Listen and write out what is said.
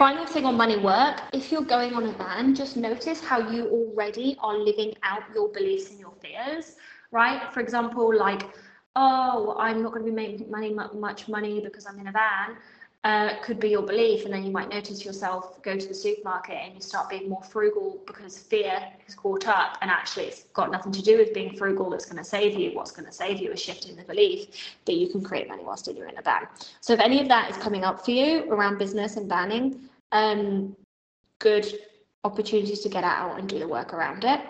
Final thing on money work, if you're going on a ban, just notice how you already are living out your beliefs and your fears, right? For example, like, oh, I'm not going to be making money much money because I'm in a van uh, could be your belief. And then you might notice yourself go to the supermarket and you start being more frugal because fear has caught up. And actually, it's got nothing to do with being frugal that's going to save you. What's going to save you is shifting the belief that you can create money whilst you're in a ban. So if any of that is coming up for you around business and banning, um, good opportunities to get out and do the work around it.